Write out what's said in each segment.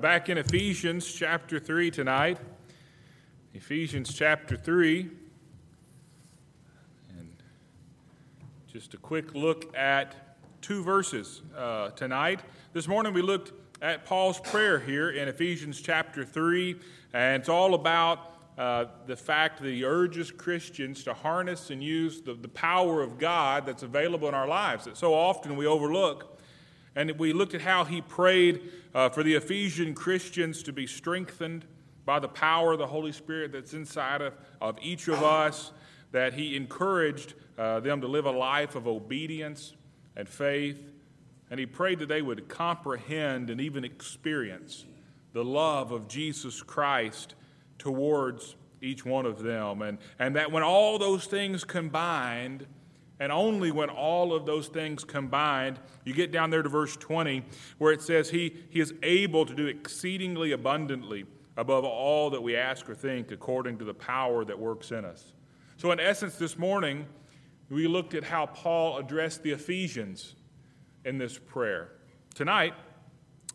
back in Ephesians chapter 3 tonight. Ephesians chapter 3. And just a quick look at two verses uh, tonight. This morning we looked at Paul's prayer here in Ephesians chapter 3, and it's all about uh, the fact that he urges Christians to harness and use the, the power of God that's available in our lives that so often we overlook. And we looked at how he prayed uh, for the Ephesian Christians to be strengthened by the power of the Holy Spirit that's inside of, of each of us, that he encouraged uh, them to live a life of obedience and faith. And he prayed that they would comprehend and even experience the love of Jesus Christ towards each one of them. And, and that when all those things combined, and only when all of those things combined, you get down there to verse 20, where it says, He, he is able to do exceedingly abundantly above all that we ask or think, according to the power that works in us. So, in essence, this morning, we looked at how Paul addressed the Ephesians in this prayer. Tonight,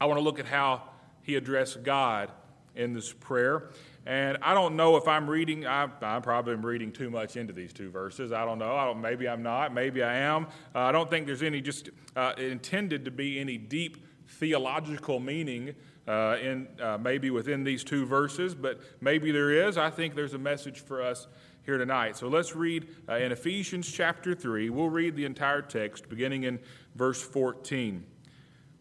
I want to look at how he addressed God in this prayer. And I don't know if I'm reading, I, I probably reading too much into these two verses. I don't know. I don't, maybe I'm not. Maybe I am. Uh, I don't think there's any just uh, intended to be any deep theological meaning uh, in uh, maybe within these two verses, but maybe there is. I think there's a message for us here tonight. So let's read uh, in Ephesians chapter 3. We'll read the entire text beginning in verse 14.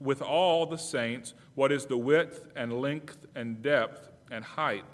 with all the saints what is the width and length and depth and height,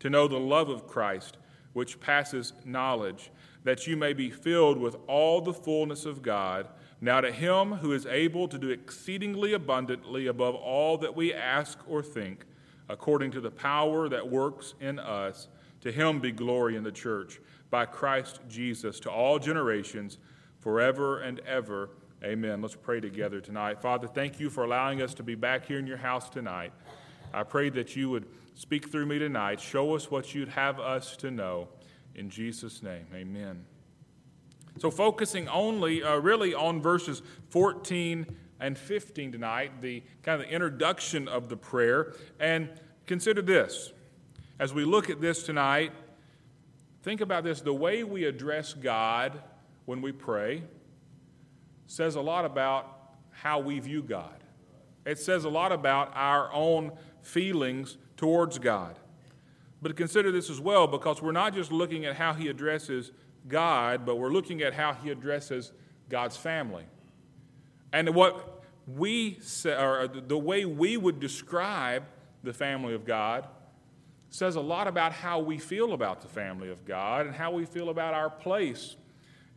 to know the love of Christ, which passes knowledge, that you may be filled with all the fullness of God. Now, to him who is able to do exceedingly abundantly above all that we ask or think, according to the power that works in us, to him be glory in the church by Christ Jesus to all generations, forever and ever. Amen. Let's pray together tonight. Father, thank you for allowing us to be back here in your house tonight. I pray that you would speak through me tonight, show us what you'd have us to know. In Jesus' name, amen. So, focusing only uh, really on verses 14 and 15 tonight, the kind of the introduction of the prayer. And consider this as we look at this tonight, think about this the way we address God when we pray says a lot about how we view God. It says a lot about our own feelings towards God. But consider this as well because we're not just looking at how he addresses God, but we're looking at how he addresses God's family. And what we say, or the way we would describe the family of God says a lot about how we feel about the family of God and how we feel about our place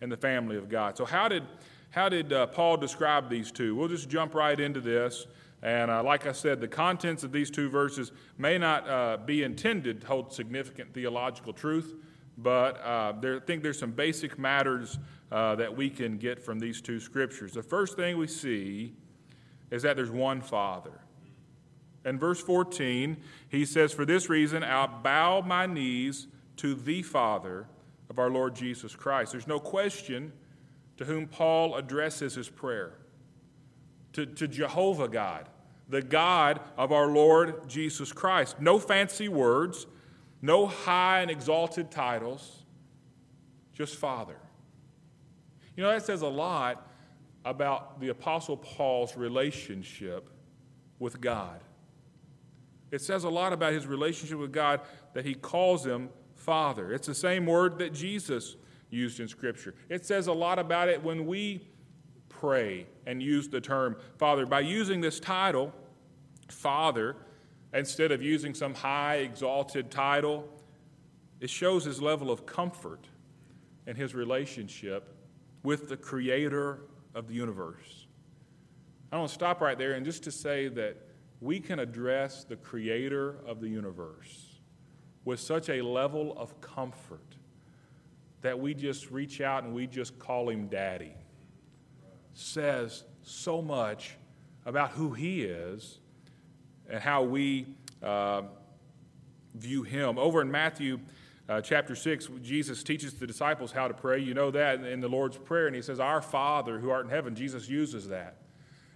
in the family of God. So, how did how did uh, Paul describe these two? We'll just jump right into this. And uh, like I said, the contents of these two verses may not uh, be intended to hold significant theological truth, but uh, there, I think there's some basic matters uh, that we can get from these two scriptures. The first thing we see is that there's one Father. In verse 14, he says, For this reason, I'll bow my knees to the Father of our Lord Jesus Christ. There's no question to whom Paul addresses his prayer to, to Jehovah God, the God of our Lord Jesus Christ. No fancy words, no high and exalted titles, just Father. You know, that says a lot about the Apostle Paul's relationship with God. It says a lot about his relationship with God that he calls him Father. It's the same word that Jesus used in Scripture. It says a lot about it when we pray and use the term Father. By using this title, Father, instead of using some high exalted title, it shows his level of comfort and his relationship with the creator of the universe. I want to stop right there and just to say that we can address the creator of the universe with such a level of comfort that we just reach out and we just call him daddy says so much about who he is and how we uh, view him. Over in Matthew uh, chapter 6, Jesus teaches the disciples how to pray. You know that in the Lord's Prayer, and he says, Our Father who art in heaven. Jesus uses that.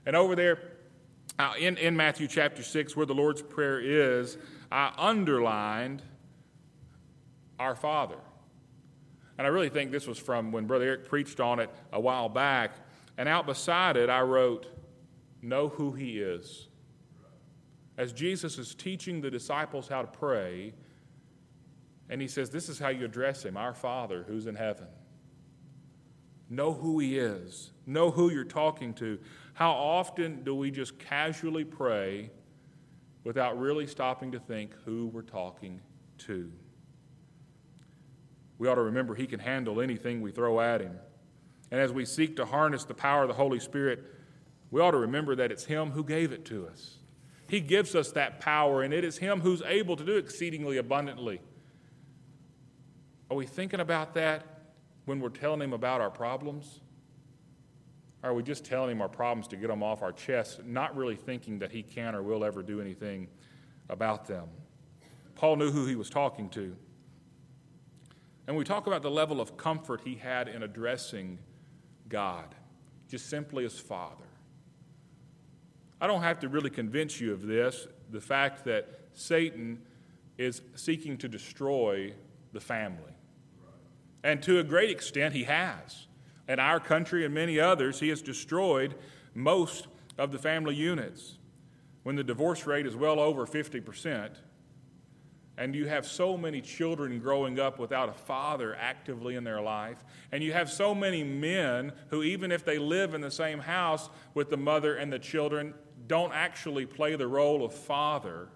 And over there uh, in, in Matthew chapter 6, where the Lord's Prayer is, I underlined Our Father. And I really think this was from when Brother Eric preached on it a while back. And out beside it, I wrote, Know who He is. As Jesus is teaching the disciples how to pray, and He says, This is how you address Him, our Father who's in heaven. Know who He is, know who you're talking to. How often do we just casually pray without really stopping to think who we're talking to? We ought to remember He can handle anything we throw at Him. And as we seek to harness the power of the Holy Spirit, we ought to remember that it's Him who gave it to us. He gives us that power, and it is Him who's able to do exceedingly abundantly. Are we thinking about that when we're telling Him about our problems? Or are we just telling Him our problems to get them off our chest, not really thinking that He can or will ever do anything about them? Paul knew who he was talking to. And we talk about the level of comfort he had in addressing God, just simply as Father. I don't have to really convince you of this the fact that Satan is seeking to destroy the family. And to a great extent, he has. In our country and many others, he has destroyed most of the family units. When the divorce rate is well over 50%, and you have so many children growing up without a father actively in their life, and you have so many men who, even if they live in the same house with the mother and the children, don't actually play the role of father.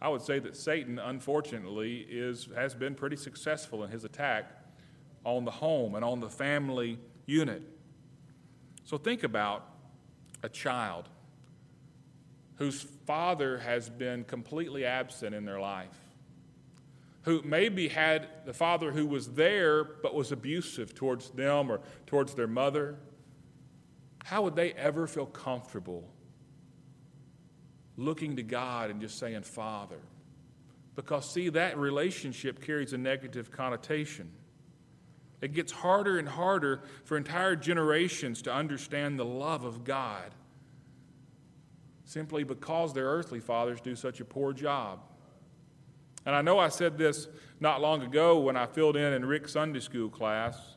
I would say that Satan, unfortunately, is, has been pretty successful in his attack on the home and on the family unit. So think about a child whose father has been completely absent in their life, who maybe had the father who was there but was abusive towards them or towards their mother, how would they ever feel comfortable looking to God and just saying, Father? Because, see, that relationship carries a negative connotation. It gets harder and harder for entire generations to understand the love of God simply because their earthly fathers do such a poor job. And I know I said this not long ago when I filled in in Rick's Sunday school class,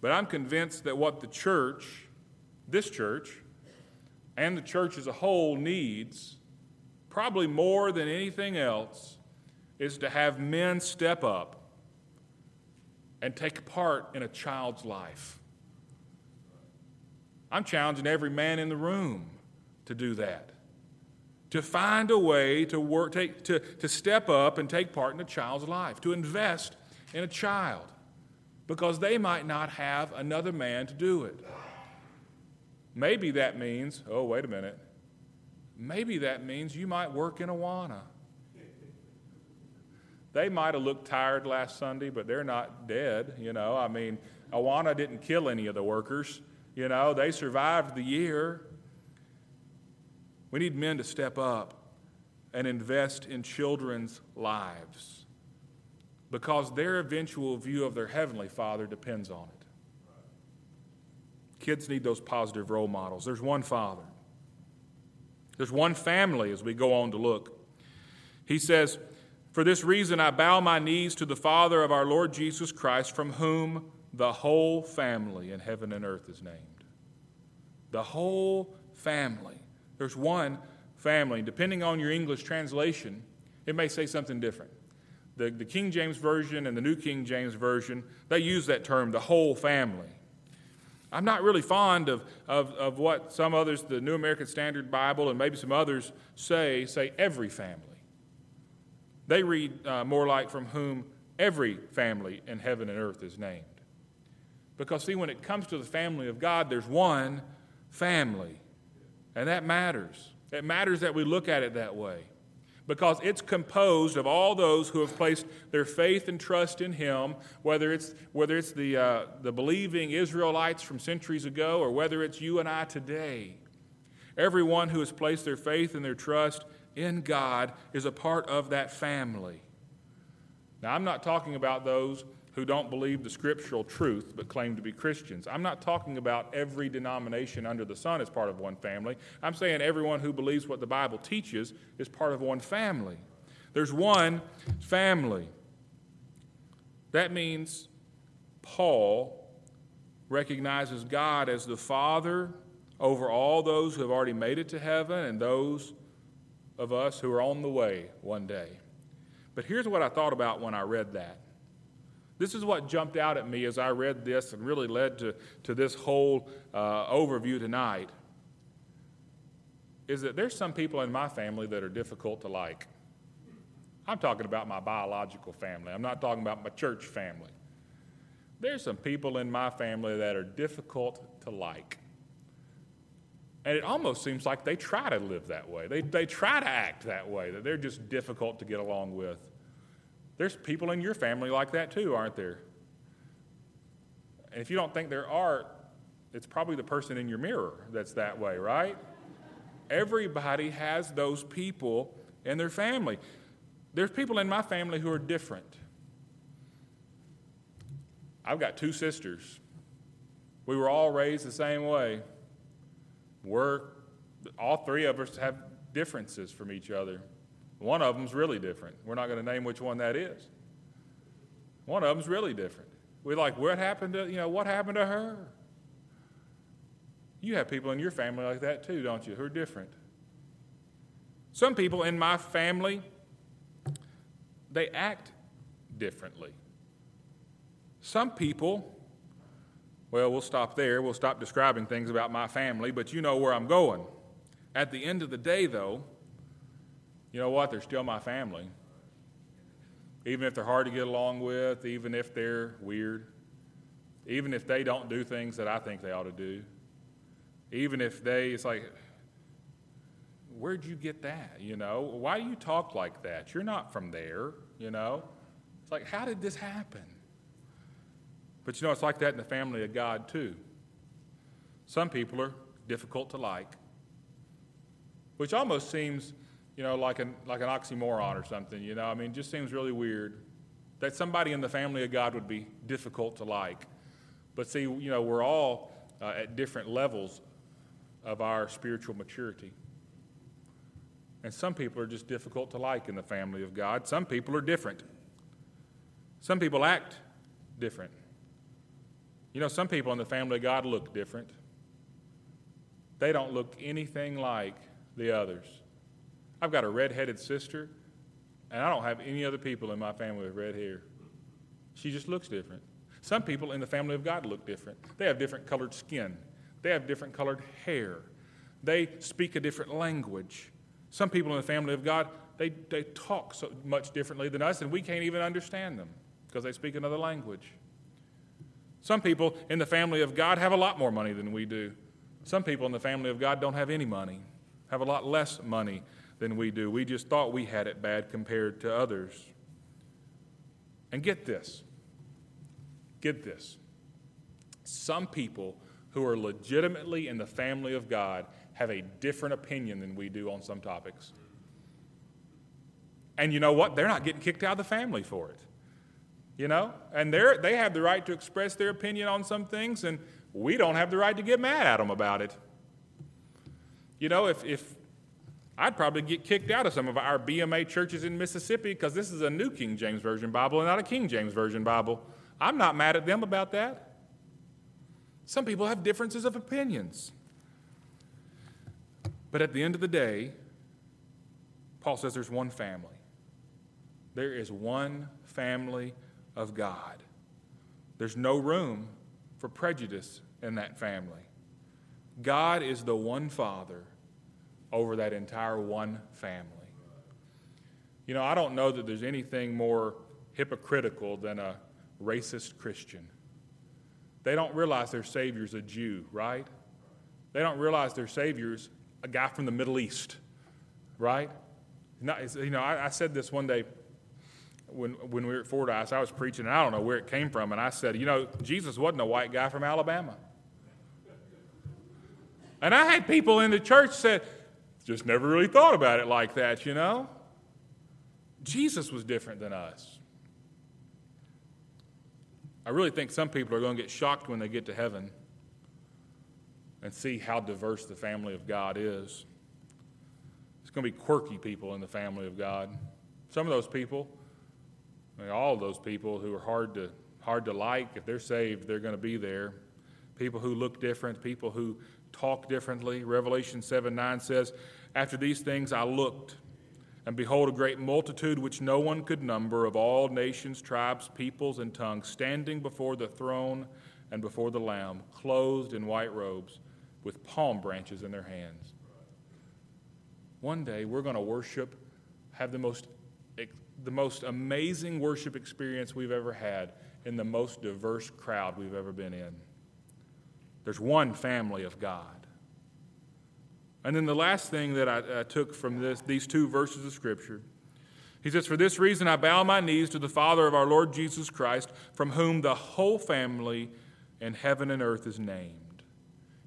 but I'm convinced that what the church, this church, and the church as a whole needs, probably more than anything else, is to have men step up and take part in a child's life. I'm challenging every man in the room to do that. To find a way to work, take, to, to step up and take part in a child's life, to invest in a child, because they might not have another man to do it. Maybe that means, oh, wait a minute. Maybe that means you might work in Awana. They might have looked tired last Sunday, but they're not dead, you know. I mean, Awana didn't kill any of the workers, you know, they survived the year. We need men to step up and invest in children's lives because their eventual view of their Heavenly Father depends on it. Kids need those positive role models. There's one father, there's one family as we go on to look. He says, For this reason I bow my knees to the Father of our Lord Jesus Christ, from whom the whole family in heaven and earth is named. The whole family. There's one family. Depending on your English translation, it may say something different. The, the King James Version and the New King James Version, they use that term, the whole family. I'm not really fond of, of, of what some others, the New American Standard Bible and maybe some others say, say every family. They read uh, more like from whom every family in heaven and earth is named. Because, see, when it comes to the family of God, there's one family. And that matters. It matters that we look at it that way. because it's composed of all those who have placed their faith and trust in Him, whether it's, whether it's the, uh, the believing Israelites from centuries ago or whether it's you and I today. Everyone who has placed their faith and their trust in God is a part of that family. Now, I'm not talking about those who don't believe the scriptural truth but claim to be Christians. I'm not talking about every denomination under the sun as part of one family. I'm saying everyone who believes what the Bible teaches is part of one family. There's one family. That means Paul recognizes God as the Father over all those who have already made it to heaven and those of us who are on the way one day. But here's what I thought about when I read that. This is what jumped out at me as I read this and really led to, to this whole uh, overview tonight. Is that there's some people in my family that are difficult to like. I'm talking about my biological family, I'm not talking about my church family. There's some people in my family that are difficult to like. And it almost seems like they try to live that way. They, they try to act that way, that they're just difficult to get along with. There's people in your family like that too, aren't there? And if you don't think there are, it's probably the person in your mirror that's that way, right? Everybody has those people in their family. There's people in my family who are different. I've got two sisters. We were all raised the same way. We're, all three of us have differences from each other. One of them's really different. We're not going to name which one that is. One of them's really different. We're like, what happened to, you know, what happened to her? You have people in your family like that too, don't you, who are different. Some people in my family, they act differently. Some people, well, we'll stop there. We'll stop describing things about my family, but you know where I'm going. At the end of the day, though, you know what? They're still my family. Even if they're hard to get along with, even if they're weird, even if they don't do things that I think they ought to do, even if they, it's like, where'd you get that? You know, why do you talk like that? You're not from there, you know? It's like, how did this happen? But you know, it's like that in the family of God, too. Some people are difficult to like, which almost seems you know, like an, like an oxymoron or something, you know. I mean, it just seems really weird that somebody in the family of God would be difficult to like. But see, you know, we're all uh, at different levels of our spiritual maturity. And some people are just difficult to like in the family of God. Some people are different. Some people act different. You know, some people in the family of God look different. They don't look anything like the others. I've got a red-headed sister, and I don't have any other people in my family with red hair. She just looks different. Some people in the family of God look different. They have different colored skin. They have different colored hair. They speak a different language. Some people in the family of God, they, they talk so much differently than us, and we can't even understand them because they speak another language. Some people in the family of God have a lot more money than we do. Some people in the family of God don't have any money, have a lot less money than we do. We just thought we had it bad compared to others. And get this get this. Some people who are legitimately in the family of God have a different opinion than we do on some topics. And you know what? They're not getting kicked out of the family for it. You know? And they they have the right to express their opinion on some things, and we don't have the right to get mad at them about it. You know, if, if I'd probably get kicked out of some of our BMA churches in Mississippi because this is a new King James Version Bible and not a King James Version Bible. I'm not mad at them about that. Some people have differences of opinions. But at the end of the day, Paul says there's one family. There is one family of God. There's no room for prejudice in that family. God is the one Father over that entire one family. You know, I don't know that there's anything more hypocritical than a racist Christian. They don't realize their Savior's a Jew, right? They don't realize their Savior's a guy from the Middle East, right? not, you know, I, I, said this one day when, when we were at Fordyce. I was preaching, and I don't know where it came from, and I said, you know, Jesus wasn't a white guy from Alabama. And I had people in the church said, just never really thought about it like that, you know? Jesus was different than us. I really think some people are going to get shocked when they get to heaven and see how diverse the family of God is. It's going to be quirky people in the family of God. Some of those people, I mean, all of those people who are hard to, hard to like, if they're saved, they're going to be there. People who look different, people who talk differently. Revelation 7 9 says, After these things I looked and behold, a great multitude which no one could number of all nations, tribes, peoples, and tongues, standing before the throne and before the Lamb, clothed in white robes, with palm branches in their hands. One day we're going to worship, have the most, the most amazing worship experience we've ever had in the most diverse crowd we've ever been in. There's one family of God. And then the last thing that I, I took from this, these two verses of Scripture, he says, For this reason I bow my knees to the Father of our Lord Jesus Christ, from whom the whole family in heaven and earth is named.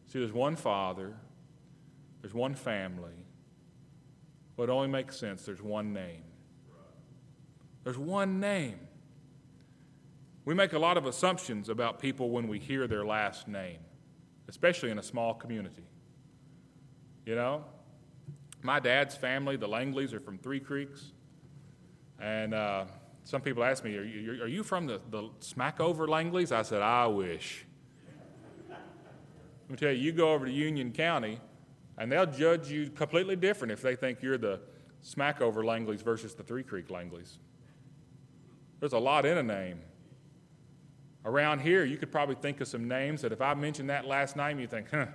See, there's one Father, there's one family. Well, it only makes sense. There's one name. There's one name. We make a lot of assumptions about people when we hear their last name, especially in a small community. You know, my dad's family, the Langleys, are from Three Creeks. And uh, some people ask me, Are you, are you from the, the Smackover Langleys? I said, I wish. Let me tell you, you go over to Union County, and they'll judge you completely different if they think you're the Smackover Langleys versus the Three Creek Langleys. There's a lot in a name. Around here, you could probably think of some names that if I mention that last name, you think, huh,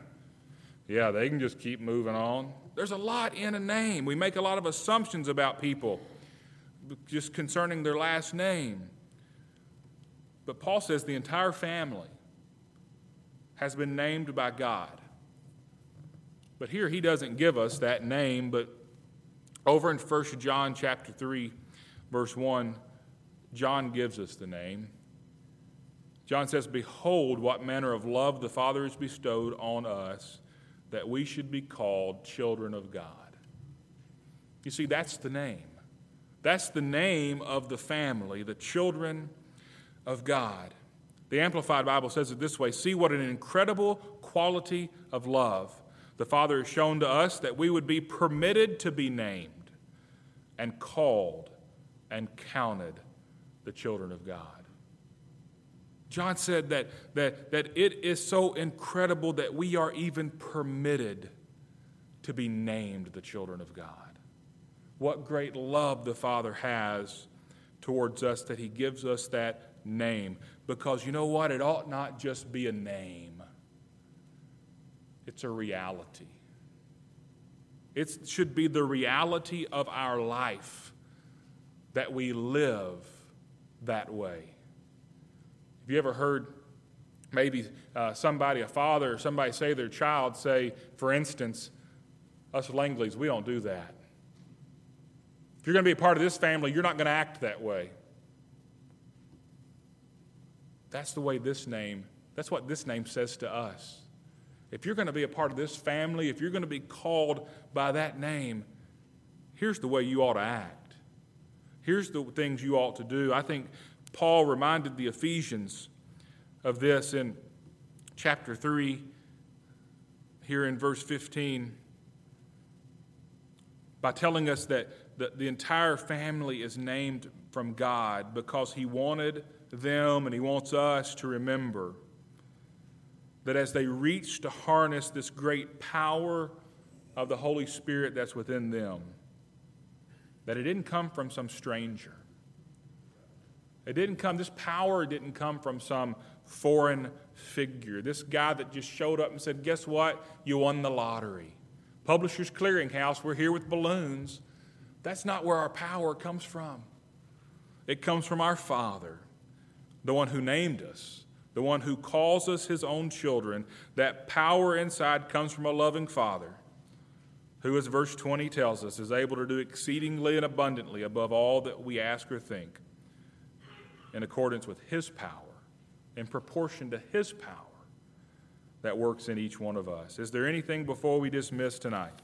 yeah, they can just keep moving on. There's a lot in a name. We make a lot of assumptions about people just concerning their last name. But Paul says the entire family has been named by God. But here he doesn't give us that name, but over in 1 John chapter 3 verse 1 John gives us the name. John says, "Behold what manner of love the Father has bestowed on us that we should be called children of God. You see, that's the name. That's the name of the family, the children of God. The Amplified Bible says it this way See what an incredible quality of love the Father has shown to us that we would be permitted to be named and called and counted the children of God. John said that, that, that it is so incredible that we are even permitted to be named the children of God. What great love the Father has towards us that He gives us that name. Because you know what? It ought not just be a name, it's a reality. It should be the reality of our life that we live that way. Have you ever heard maybe uh, somebody, a father or somebody say their child, say, for instance, us Langleys, we don't do that. If you're going to be a part of this family, you're not going to act that way. That's the way this name, that's what this name says to us. If you're going to be a part of this family, if you're going to be called by that name, here's the way you ought to act. Here's the things you ought to do. I think Paul reminded the Ephesians of this in chapter 3, here in verse 15, by telling us that the, the entire family is named from God because he wanted them and he wants us to remember that as they reach to harness this great power of the Holy Spirit that's within them, that it didn't come from some stranger. It didn't come, this power didn't come from some foreign figure. This guy that just showed up and said, Guess what? You won the lottery. Publishers Clearinghouse, we're here with balloons. That's not where our power comes from. It comes from our Father, the one who named us, the one who calls us his own children. That power inside comes from a loving Father who, as verse 20 tells us, is able to do exceedingly and abundantly above all that we ask or think, in accordance with his power, in proportion to his power that works in each one of us. Is there anything before we dismiss tonight?